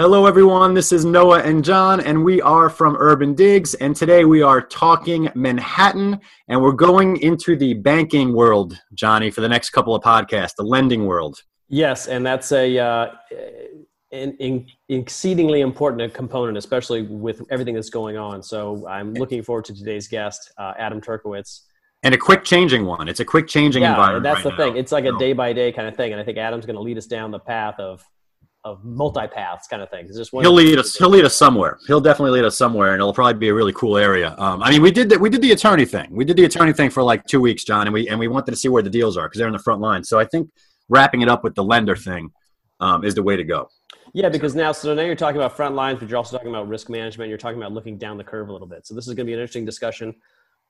Hello, everyone. This is Noah and John, and we are from Urban Digs. And today we are talking Manhattan, and we're going into the banking world, Johnny, for the next couple of podcasts, the lending world. Yes, and that's a uh, an, an exceedingly important component, especially with everything that's going on. So I'm looking forward to today's guest, uh, Adam Turkowitz. And a quick changing one. It's a quick changing yeah, environment. That's right the now. thing. It's like a day by day kind of thing, and I think Adam's going to lead us down the path of of multi paths kind of thing. It's just one He'll lead us. He'll lead us somewhere. He'll definitely lead us somewhere, and it'll probably be a really cool area. Um, I mean, we did the, we did the attorney thing. We did the attorney thing for like two weeks, John, and we and we wanted to see where the deals are because they're in the front line. So I think wrapping it up with the lender thing um, is the way to go. Yeah, because now, so now you're talking about front lines, but you're also talking about risk management. You're talking about looking down the curve a little bit. So this is going to be an interesting discussion.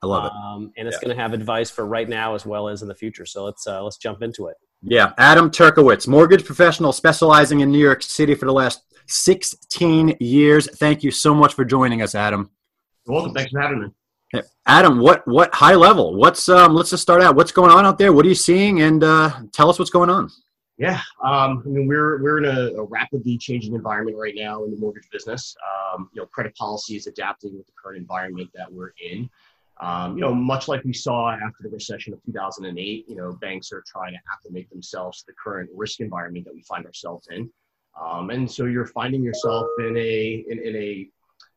I love it. Um, and it's Yeah. going to have advice for right now as well as in the future. So let's uh, let's jump into it. Yeah, Adam Turkowitz, mortgage professional specializing in New York City for the last 16 years. Thank you so much for joining us, Adam. You're welcome. Thanks for having me. Yeah. Adam, what what high level? What's um? Let's just start out. What's going on out there? What are you seeing? And uh, tell us what's going on. Yeah, um, I mean we're we're in a, a rapidly changing environment right now in the mortgage business. Um, you know, credit policy is adapting with the current environment that we're in. Um, you know, much like we saw after the recession of 2008, you know, banks are trying to acclimate themselves to the current risk environment that we find ourselves in. Um, and so you're finding yourself in a in, in a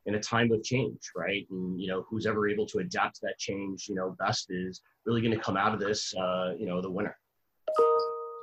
in a time of change, right? And you know, who's ever able to adapt to that change, you know, best is really going to come out of this, uh, you know, the winner.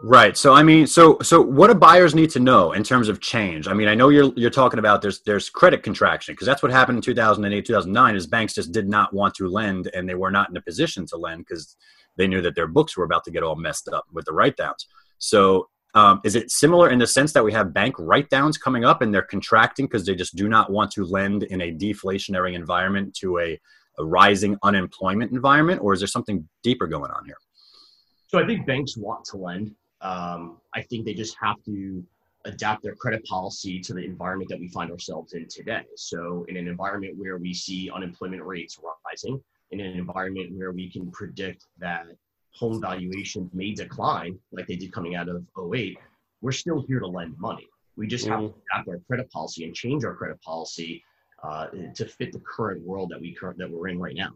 Right. So I mean, so so what do buyers need to know in terms of change? I mean, I know you're you're talking about there's there's credit contraction because that's what happened in 2008, 2009 is banks just did not want to lend and they were not in a position to lend because they knew that their books were about to get all messed up with the write downs. So um, is it similar in the sense that we have bank write downs coming up and they're contracting because they just do not want to lend in a deflationary environment to a, a rising unemployment environment, or is there something deeper going on here? So I think banks want to lend. Um, I think they just have to adapt their credit policy to the environment that we find ourselves in today. So in an environment where we see unemployment rates rising, in an environment where we can predict that home valuations may decline, like they did coming out of 08, we're still here to lend money. We just have to adapt our credit policy and change our credit policy uh, to fit the current world that we current that we're in right now.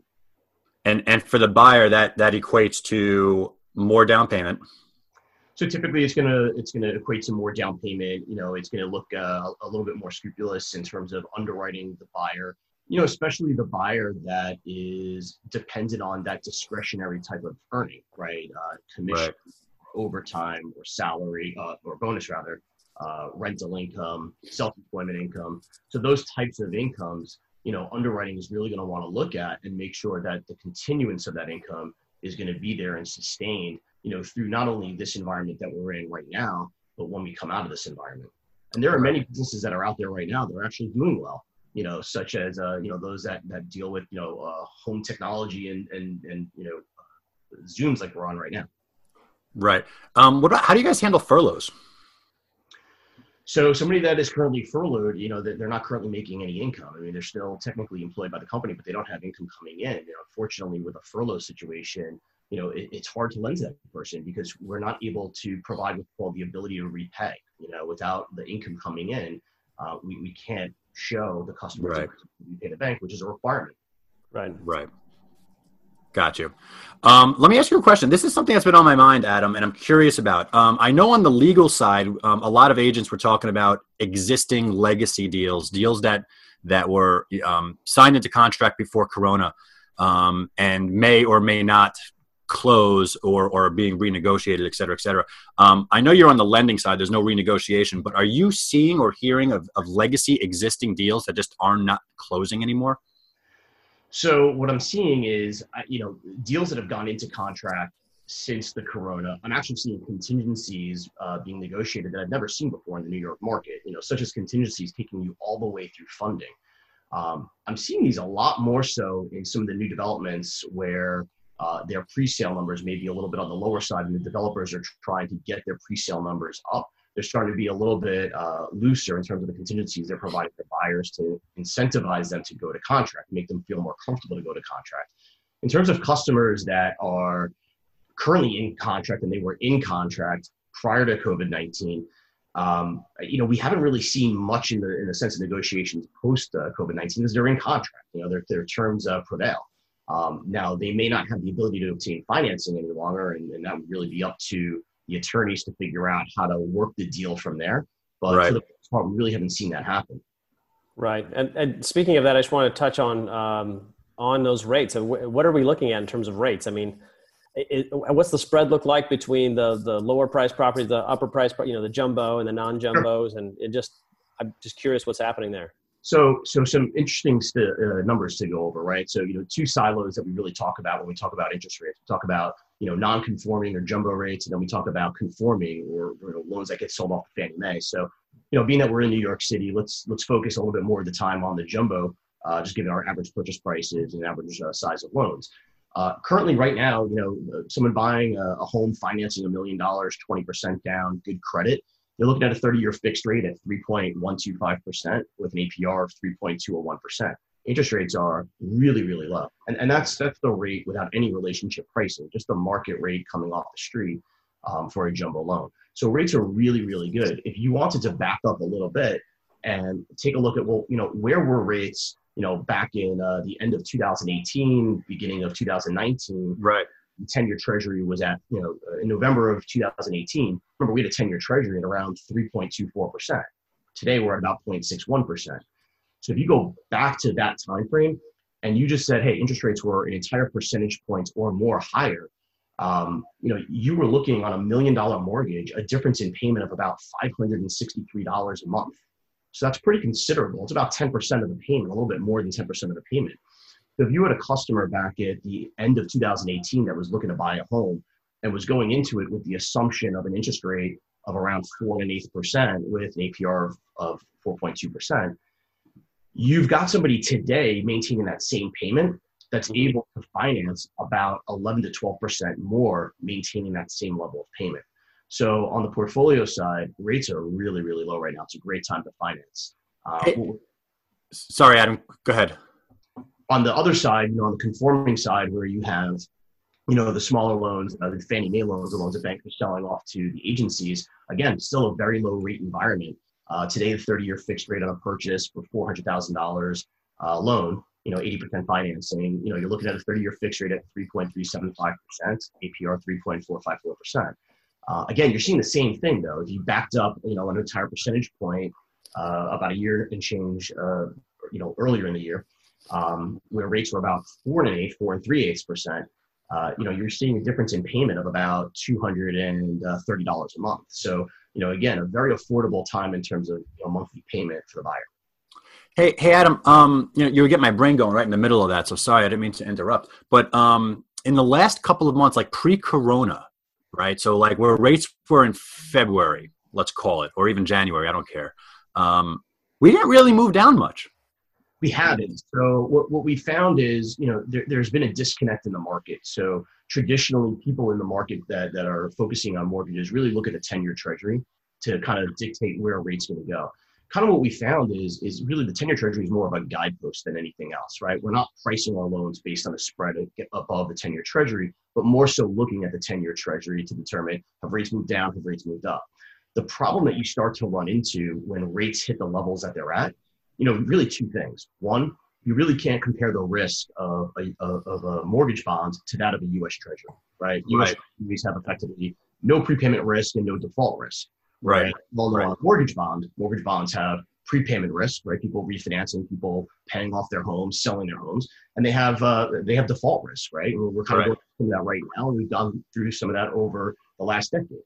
And and for the buyer, that that equates to more down payment. So typically, it's gonna it's gonna equate to more down payment. You know, it's gonna look uh, a little bit more scrupulous in terms of underwriting the buyer. You know, especially the buyer that is dependent on that discretionary type of earning, right? Uh, commission, Right. overtime, or salary, uh, or bonus rather, uh, rental income, self-employment income. So those types of incomes, you know, underwriting is really going to want to look at and make sure that the continuance of that income is going to be there and sustained, you know, through not only this environment that we're in right now, but when we come out of this environment. And there are many businesses that are out there right now that are actually doing well, you know, such as, uh, you know, those that, that deal with, you know, uh, home technology and, and, and, you know, Zooms like we're on right now. Right. Um, what about, how do you guys handle furloughs? So somebody that is currently furloughed, you know, they're they're not currently making any income. I mean, they're still technically employed by the company, but they don't have income coming in. You know, unfortunately, with a furlough situation, you know, it, it's hard to lend to that person because we're not able to provide what's called the ability to repay. You know, without the income coming in, uh, we, we can't show the customer Right. to repay the bank, which is a requirement. Right. Right. Got you. Um, let me ask you a question. This is something that's been on my mind, Adam, and I'm curious about. Um, I know on the legal side, um, a lot of agents were talking about existing legacy deals, deals that that were um, signed into contract before Corona, um, and may or may not close or or being renegotiated, et cetera, et cetera. Um, I know you're on the lending side. There's no renegotiation, but are you seeing or hearing of, of legacy existing deals that just are not closing anymore? So what I'm seeing is, you know, deals that have gone into contract since the corona. I'm actually seeing contingencies uh, being negotiated that I've never seen before in the New York market. You know, such as contingencies taking you all the way through funding. Um, I'm seeing these a lot more so in some of the new developments where uh, their pre-sale numbers may be a little bit on the lower side, and the developers are trying to get their pre-sale numbers up. They're starting to be a little bit uh, looser in terms of the contingencies they're providing for buyers to incentivize them to go to contract, make them feel more comfortable to go to contract. In terms of customers that are currently in contract and they were in contract prior to COVID 19, Um, you know, we haven't really seen much in the in the sense of negotiations post uh, COVID nineteen because they're in contract. You know, their their terms uh, prevail. Um, now they may not have the ability to obtain financing any longer, and, and, that would really be up to the attorneys to figure out how to work the deal from there. But right. for the most part, we really haven't seen that happen. Right. And, and speaking of that, I just want to touch on um, on those rates. What are we looking at in terms of rates? I mean, it, what's the spread look like between the the lower price properties, the upper price, you know, the jumbo and the non jumbos, and it just I'm just curious what's happening there. So, so some interesting st- uh, numbers to go over, right? So, you know, two silos that we really talk about when we talk about interest rates. We talk about, you know, non-conforming or jumbo rates, and then we talk about conforming or, loans that get sold off Fannie Mae. So, you know, being that we're in New York City, let's let's focus a little bit more of the time on the jumbo, uh, just given our average purchase prices and average uh, size of loans. Uh, currently, right now, you know, uh, someone buying a, a home financing a million dollars, 20% down, good credit, you're looking at a 30 year fixed rate at 3.125% with an APR of 3.201%. Interest rates are really, really low. And, and that's, that's the rate without any relationship pricing, just the market rate coming off the street um, for a jumbo loan. So rates are really, really good. If you wanted to back up a little bit and take a look at, well, you know, where were rates, you know, back in uh, the end of 2018, beginning of 2019? Right the 10 year treasury was at, you know, uh, in November of 2018. Remember, we had a 10 year treasury at around 3.24%. Today, we're at about 0.61%. So if you go back to that time frame and you just said, hey, interest rates were an entire percentage point or more higher, um, you know, you were looking on a million dollar mortgage, a difference in payment of about $563 a month. So that's pretty considerable. It's about 10% of the payment, a little bit more than 10% of the payment. So if you had a customer back at the end of 2018 that was looking to buy a home and was going into it with the assumption of an interest rate of around four and eighth percent with an APR of, of 4.2 percent, you've got somebody today maintaining that same payment that's mm-hmm. able to finance about 11 to 12 percent more maintaining that same level of payment. So on the portfolio side, rates are really, really low right now. It's a great time to finance. Uh, hey, sorry, Adam. Go ahead on the other side, you know, on the conforming side, where you have, you know, the smaller loans, uh, the Fannie Mae loans, the loans that banks are selling off to the agencies. Again, still a very low rate environment. Uh, today, the 30-year fixed rate on a purchase for $400,000 uh, loan, you know, 80% financing. You know, you're looking at a 30-year fixed rate at 3.375%, APR 3.454%. Uh, again, you're seeing the same thing though. If you backed up, you know, an entire percentage point uh, about a year and change, uh, you know, earlier in the year, um, where rates were about four and an eighth, four and three eighths percent, uh, you know, you're seeing a difference in payment of about two hundred and thirty dollars a month. So, you know, again, a very affordable time in terms of you know, monthly payment for the buyer. Hey, hey, Adam. Um, you know, you were getting my brain going right in the middle of that. So sorry, I didn't mean to interrupt. But um, in the last couple of months, like pre-corona, right? So like where rates were in February, let's call it, or even January, I don't care. Um, we didn't really move down much we haven't. So what, what we found is, you know, there, there's been a disconnect in the market. So traditionally, people in the market that, that are focusing on mortgages really look at the 10-year treasury to kind of dictate where a rate's going to go. Kind of what we found is, is really the 10-year treasury is more of a guidepost than anything else, right? We're not pricing our loans based on a spread above the 10-year treasury, but more so looking at the 10-year treasury to determine have rates moved down, have rates moved up. The problem that you start to run into when rates hit the levels that they're at you know, really two things. One, you really can't compare the risk of a, of a mortgage bond to that of a U.S. Treasury, right? U.S. Right. Treasuries have effectively no prepayment risk and no default risk. Right. right. Right. on mortgage bond, mortgage bonds have prepayment risk, right? People refinancing, people paying off their homes, selling their homes, and they have uh, they have default risk, right? And we're kind right. of going through that right now, and we've gone through some of that over the last decade.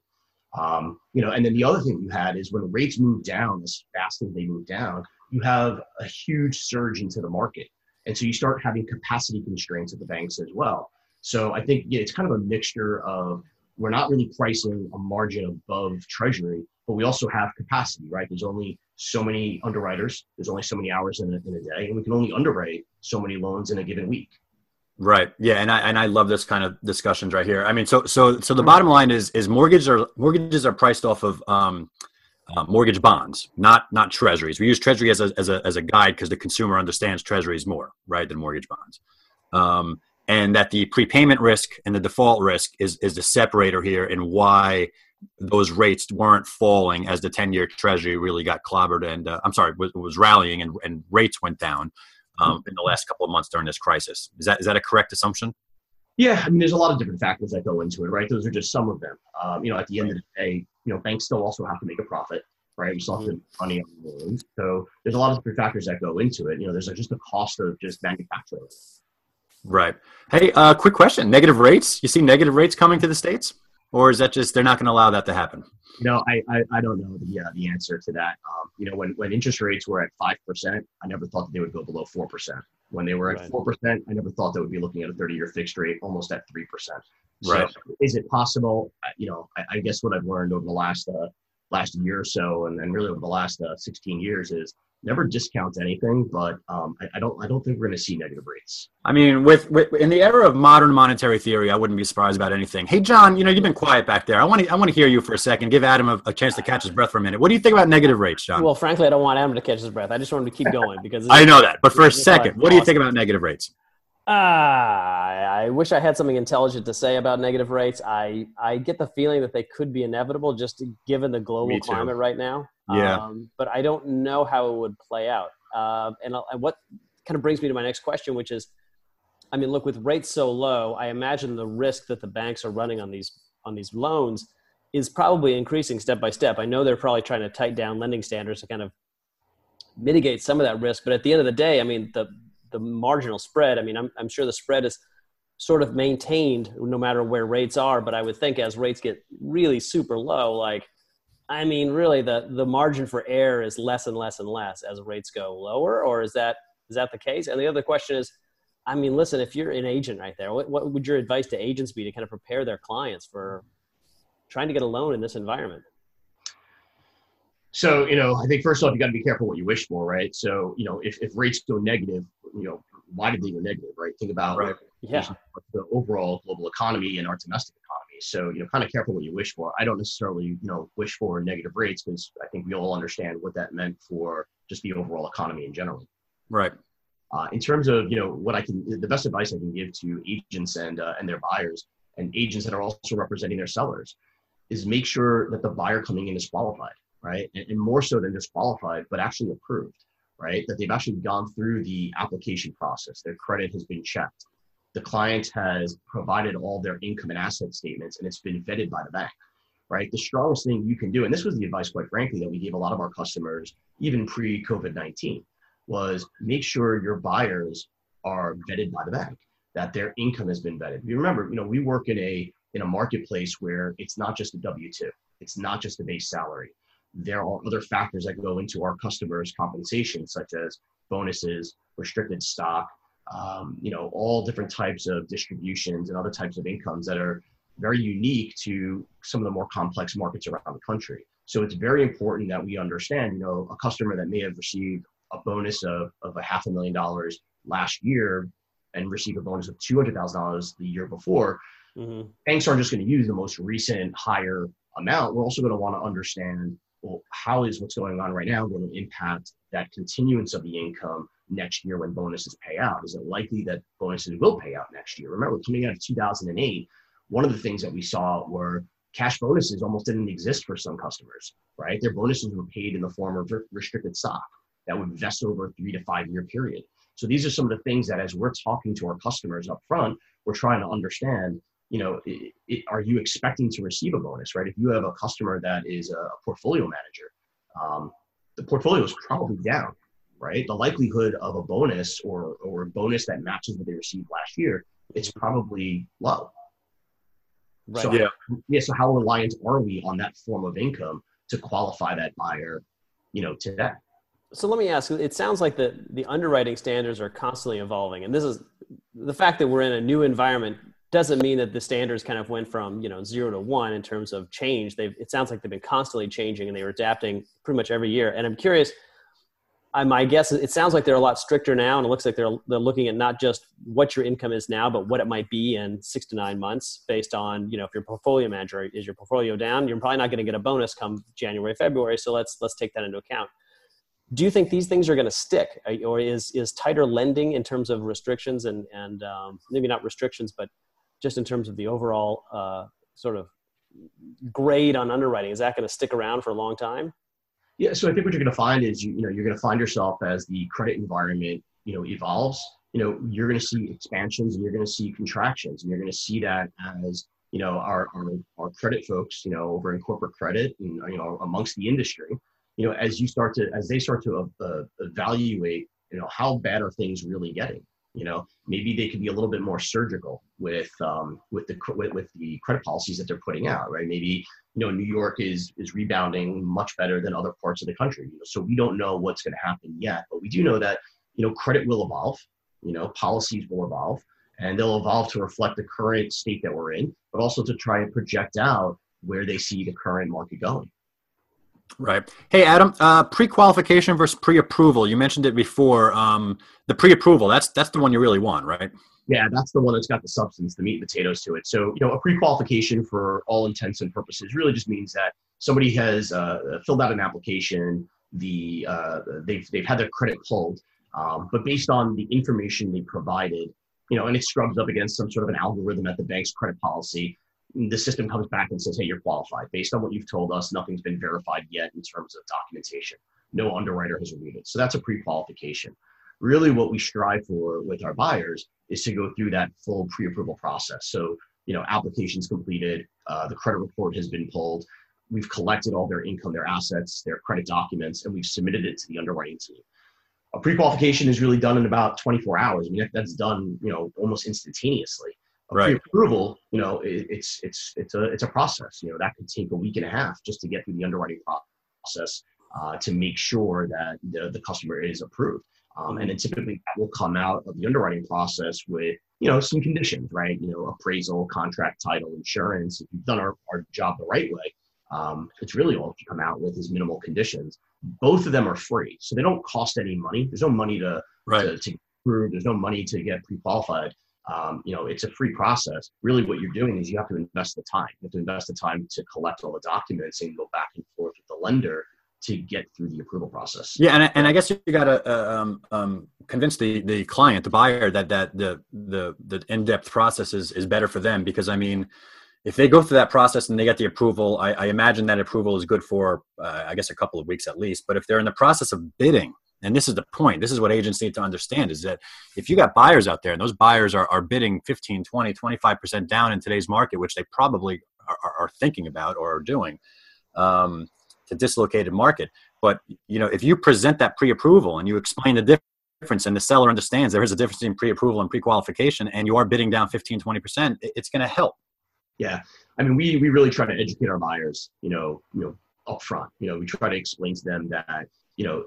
Um, you know, and then the other thing you had is when rates move down as fast as they move down, you have a huge surge into the market. And so you start having capacity constraints at the banks as well. So I think yeah, it's kind of a mixture of we're not really pricing a margin above treasury, but we also have capacity, right? There's only so many underwriters, there's only so many hours in a, in a day, and we can only underwrite so many loans in a given week. Right. Yeah, and I and I love this kind of discussions right here. I mean, so so so the bottom line is is mortgages are mortgages are priced off of um, uh, mortgage bonds, not not treasuries. We use treasury as a as a as a guide because the consumer understands treasuries more, right, than mortgage bonds. Um, and that the prepayment risk and the default risk is is the separator here, and why those rates weren't falling as the 10 year treasury really got clobbered and uh, i'm sorry was, was rallying and, and rates went down um, in the last couple of months during this crisis is that is that a correct assumption yeah, I mean, there's a lot of different factors that go into it, right? Those are just some of them. Um, you know, at the end of the day, you know, banks still also have to make a profit, right? You still have to make money on loans. So there's a lot of different factors that go into it. You know, there's just the cost of just manufacturing. Right. Hey, uh, quick question: negative rates? You see negative rates coming to the states, or is that just they're not going to allow that to happen? No, I, I, I don't know the uh, the answer to that. Um, you know, when when interest rates were at five percent, I never thought that they would go below four percent. When they were at four right. percent, I never thought they would be looking at a thirty year fixed rate almost at three percent. Right. So is it possible? You know, I, I, guess what I've learned over the last uh, last year or so, and, and really over the last uh, 16 years, is never discount anything, but um, I, I, don't I don't think we're going to see negative rates. I mean, with, with in the era of modern monetary theory, I wouldn't be surprised about anything. Hey, John, you know you've been quiet back there. I want to I want to hear you for a second. Give Adam a, a, chance to catch his breath for a minute. What do you think about negative rates, John? Well, frankly, I don't want Adam to catch his breath. I just want him to keep going because I know that. But for a second, what do you think about negative rates? Uh, I wish I had something intelligent to say about negative rates. I, I get the feeling that they could be inevitable just given the global climate right now. Yeah. Um, but I don't know how it would play out. Uh, and, and what kind of brings me to my next question, which is, I mean, look, with rates so low, I imagine the risk that the banks are running on these on these loans is probably increasing step by step. I know they're probably trying to tighten down lending standards to kind of mitigate some of that risk, but at the end of the day, I mean, the the marginal spread. I mean, I'm I'm sure the spread is sort of maintained no matter where rates are, but I would think as rates get really super low, like I mean, really, the the margin for error is less and less and less as rates go lower, or is that is that the case? And the other question is, I mean, listen, if you're an agent right there, what, what would your advice to agents be to kind of prepare their clients for trying to get a loan in this environment? So, you know, I think first off, you got to be careful what you wish for, right? So, you know, if, if rates go negative, you know, why did they go negative, right? Think about right. yeah. the overall global economy and our domestic economy. So, you know, kind of careful what you wish for. I don't necessarily, you know, wish for negative rates because I think we all understand what that meant for just the overall economy in general. Right. Uh, in terms of, you know, what I can, the best advice I can give to agents and uh, and their buyers and agents that are also representing their sellers is make sure that the buyer coming in is qualified, right? And, and more so than just qualified, but actually approved, right? That they've actually gone through the application process. Their credit has been checked the client has provided all their income and asset statements and it's been vetted by the bank right the strongest thing you can do and this was the advice quite frankly that we gave a lot of our customers even pre covid-19 was make sure your buyers are vetted by the bank that their income has been vetted you remember you know we work in a in a marketplace where it's not just a w2 it's not just a base salary there are other factors that go into our customers compensation such as bonuses restricted stock um, you know, all different types of distributions and other types of incomes that are very unique to some of the more complex markets around the country. So it's very important that we understand, you know, a customer that may have received a bonus of, of a half a million dollars last year and received a bonus of $200,000 the year before, mm-hmm. banks aren't just going to use the most recent higher amount. We're also going to want to understand, well, how is what's going on right now going to impact that continuance of the income next year when bonuses pay out? Is it likely that bonuses will pay out next year? Remember, coming out of 2008, one of the things that we saw were cash bonuses almost didn't exist for some customers, right? Their bonuses were paid in the form of restricted stock that would vest over a three to five year period. So these are some of the things that as we're talking to our customers up front, we're trying to understand, you know, it, it, are you expecting to receive a bonus, right? If you have a customer that is a portfolio manager, um, the portfolio is probably down right? The likelihood of a bonus or or a bonus that matches what they received last year, it's probably low. Right. So, yeah. yeah. So how reliant are we on that form of income to qualify that buyer, you know, today? So let me ask. It sounds like the the underwriting standards are constantly evolving, and this is the fact that we're in a new environment doesn't mean that the standards kind of went from you know zero to one in terms of change. They've it sounds like they've been constantly changing, and they were adapting pretty much every year. And I'm curious I, my guess it sounds like they're a lot stricter now, and it looks like they're they're looking at not just what your income is now, but what it might be in six to nine months, based on you know if your portfolio manager is your portfolio down, you're probably not going to get a bonus come January February. So let's let's take that into account. Do you think these things are going to stick, or is is tighter lending in terms of restrictions and and um, maybe not restrictions, but just in terms of the overall uh, sort of grade on underwriting? Is that going to stick around for a long time? Yeah, so I think what you're going to find is you, you know you're going to find yourself as the credit environment you know evolves. You know you're going to see expansions and you're going to see contractions, and you're going to see that as you know our, our our credit folks you know over in corporate credit and you know amongst the industry. You know as you start to as they start to uh, evaluate you know how bad are things really getting you know maybe they could be a little bit more surgical with um, with the with, with the credit policies that they're putting out right? Maybe you know new york is is rebounding much better than other parts of the country you know, so we don't know what's going to happen yet but we do know that you know credit will evolve you know policies will evolve and they'll evolve to reflect the current state that we're in but also to try and project out where they see the current market going Right. Hey, Adam. Uh, pre-qualification versus pre-approval. You mentioned it before. Um, the pre-approval. That's that's the one you really want, right? Yeah, that's the one that's got the substance, the meat and potatoes to it. So, you know, a pre-qualification for all intents and purposes really just means that somebody has uh, filled out an application. The uh, they've they've had their credit pulled, um, but based on the information they provided, you know, and it scrubs up against some sort of an algorithm at the bank's credit policy the system comes back and says, hey, you're qualified. Based on what you've told us, nothing's been verified yet in terms of documentation. No underwriter has reviewed it. So that's a pre qualification. Really, what we strive for with our buyers is to go through that full pre approval process. So, you know, applications completed, uh, the credit report has been pulled, we've collected all their income, their assets, their credit documents, and we've submitted it to the underwriting team. A pre-qualification is really done in about 24 hours. I mean, that's done, you know, almost instantaneously right. approval, you know, it, it's it's it's a it's a process. You know, that could take a week and a half just to get through the underwriting process uh, to make sure that the, the customer is approved. Um, and then typically that will come out of the underwriting process with you know some conditions, right? You know, appraisal, contract, title, insurance. If you've done our, our job the right way, um, it's really all you come out with is minimal conditions. Both of them are free, so they don't cost any money. There's no money to right. to, to prove. There's no money to get pre-qualified um, you know, it's a free process. Really, what you're doing is you have to invest the time. You have to invest the time to collect all the documents and go back and forth with the lender to get through the approval process. Yeah, and, and I guess you got to uh, um, um, convince the the client, the buyer, that that the the the in depth process is is better for them because I mean. If they go through that process and they get the approval, I, I imagine that approval is good for, uh, I guess, a couple of weeks at least. But if they're in the process of bidding, and this is the point. This is what agents need to understand is that if you got buyers out there and those buyers are, are bidding 15 20 25% down in today's market which they probably are, are thinking about or are doing um, a dislocated market. But you know if you present that pre-approval and you explain the difference and the seller understands there is a difference in pre-approval and pre-qualification and you are bidding down 15 20% it's going to help. Yeah. I mean we we really try to educate our buyers you know you know up front you know we try to explain to them that you know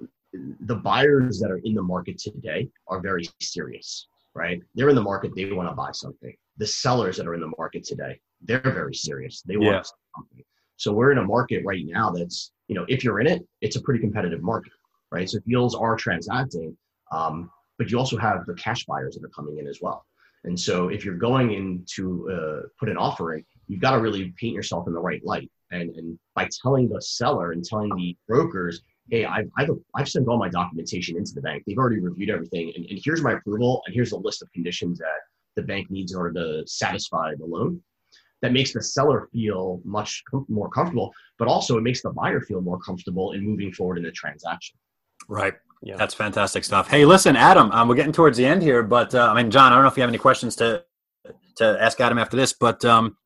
the buyers that are in the market today are very serious, right? They're in the market, they want to buy something. The sellers that are in the market today, they're very serious. They want yeah. something. So we're in a market right now that's, you know, if you're in it, it's a pretty competitive market, right? So deals are transacting, um, but you also have the cash buyers that are coming in as well. And so if you're going in to uh, put an offering, you've got to really paint yourself in the right light. And, and by telling the seller and telling the brokers, hey, I've, I've, I've sent all my documentation into the bank. They've already reviewed everything. And, and here's my approval. And here's a list of conditions that the bank needs in order to satisfy the loan. That makes the seller feel much com- more comfortable, but also it makes the buyer feel more comfortable in moving forward in the transaction. Right. Yeah. That's fantastic stuff. Hey, listen, Adam, um, we're getting towards the end here, but uh, I mean, John, I don't know if you have any questions to to ask Adam after this, but um,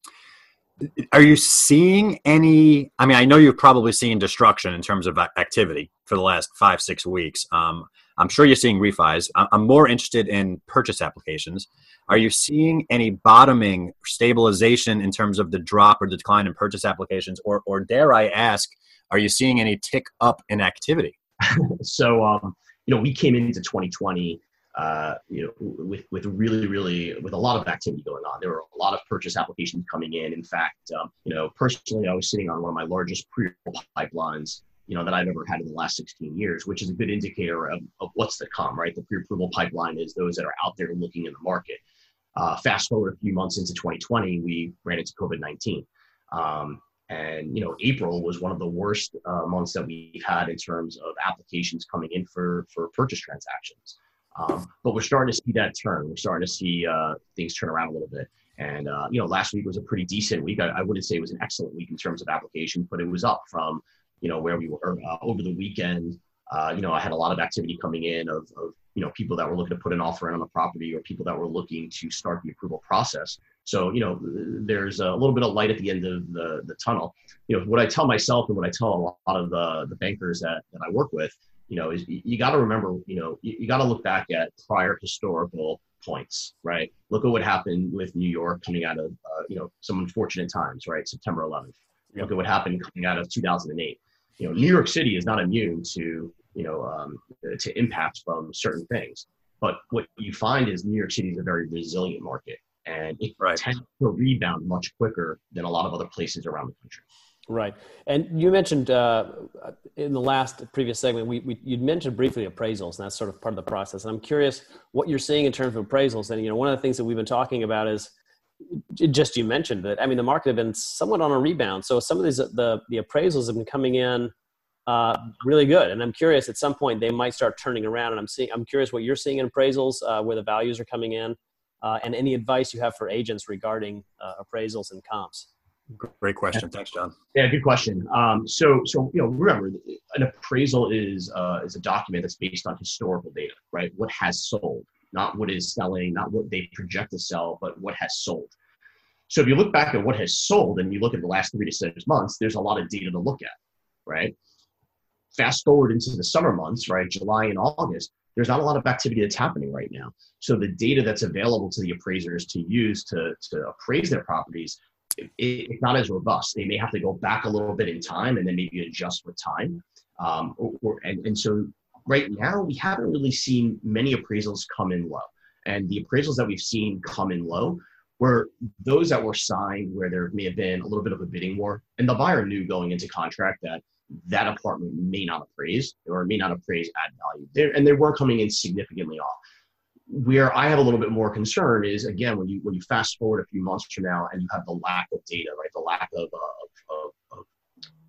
are you seeing any i mean i know you've probably seen destruction in terms of activity for the last five six weeks. Um, i'm sure you're seeing refis. I'm more interested in purchase applications. Are you seeing any bottoming stabilization in terms of the drop or the decline in purchase applications? Or, or dare i ask are you seeing any tick up in activity? So um, you know we came into 2020 uh, you know, with with really really with a lot of activity going on. There were a lot of purchase applications coming in. In fact, um, you know, personally, I was sitting on one of my largest pre pipelines, you know, that I've ever had in the last 16 years, which is a good indicator of, of what's to come. Right, the pre-approval pipeline is those that are out there looking in the market. Uh, fast forward a few months into 2020, we ran into COVID-19. Um, and you know april was one of the worst uh, months that we've had in terms of applications coming in for for purchase transactions um, but we're starting to see that turn. We're starting to see uh, things turn around a little bit. And uh, you know, last week was a pretty decent week. I, I, wouldn't say it was an excellent week in terms of applications, but it was up from you know where we were uh, over the weekend. Uh, you know, I had a lot of activity coming in of, of you know people that were looking to put an offer in on the property or people that were looking to start the approval process. So you know, there's a little bit of light at the end of the the tunnel. You know, what I tell myself and what I tell a lot of the the bankers that that I work with, you know, is you got to remember, you know, you, you got to look back at prior historical points, right? Look at what happened with New York coming out of, uh, you know, some unfortunate times, right? September 11th. Yep. Look at what happened coming out of 2008. You know, New York City is not immune to, you know, um, to impacts from certain things. But what you find is New York City is a very resilient market, and it right. tends to rebound much quicker than a lot of other places around the country. Right. And you mentioned uh, in the last previous segment, we, we, you'd mentioned briefly appraisals, and that's sort of part of the process. And I'm curious what you're seeing in terms of appraisals. And, you know, one of the things that we've been talking about is just you mentioned that, I mean, the market had been somewhat on a rebound. So some of these, the, the appraisals have been coming in uh, really good. And I'm curious at some point they might start turning around. And I'm seeing, I'm curious what you're seeing in appraisals, uh, where the values are coming in, uh, and any advice you have for agents regarding uh, appraisals and comps. Great question. Thanks, John. Yeah, good question. Um, so, so you know, remember, an appraisal is uh, is a document that's based on historical data, right? What has sold, not what is selling, not what they project to sell, but what has sold. So, if you look back at what has sold and you look at the last three to six months, there's a lot of data to look at, right? Fast forward into the summer months, right? July and August, there's not a lot of activity that's happening right now. So the data that's available to the appraisers to use to, to appraise their properties it's not as robust. They may have to go back a little bit in time and then maybe adjust with time. Um, or, or, and, and so right now we haven't really seen many appraisals come in low. And the appraisals that we've seen come in low were those that were signed where there may have been a little bit of a bidding war. And the buyer knew going into contract that that apartment may not appraise or may not appraise at value. They're, and they were coming in significantly off where I have a little bit more concern is again when you when you fast forward a few months from now and you have the lack of data, right? The lack of uh, of, of,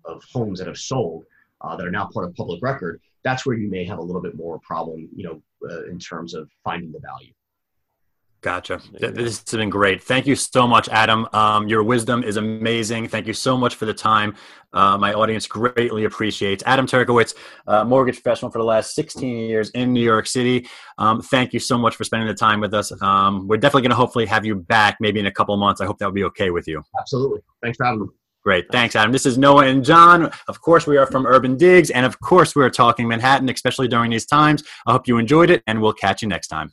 of, homes that have sold uh, that are now part of public record. That's where you may have a little bit more problem, you know, uh, in terms of finding the value. Gotcha. This has been great. Thank you so much, Adam. Um, your wisdom is amazing. Thank you so much for the time. Uh, my audience greatly appreciates. Adam Turkowitz, uh, mortgage professional for the last 16 years in New York City. Um, thank you so much for spending the time with us. Um, we're definitely going to hopefully have you back maybe in a couple months. I hope that will be okay with you. Absolutely. Thanks for having me. Great. Thanks, Adam. This is Noah and John. Of course, we are from Urban Digs. And of course, we are talking Manhattan, especially during these times. I hope you enjoyed it, and we'll catch you next time.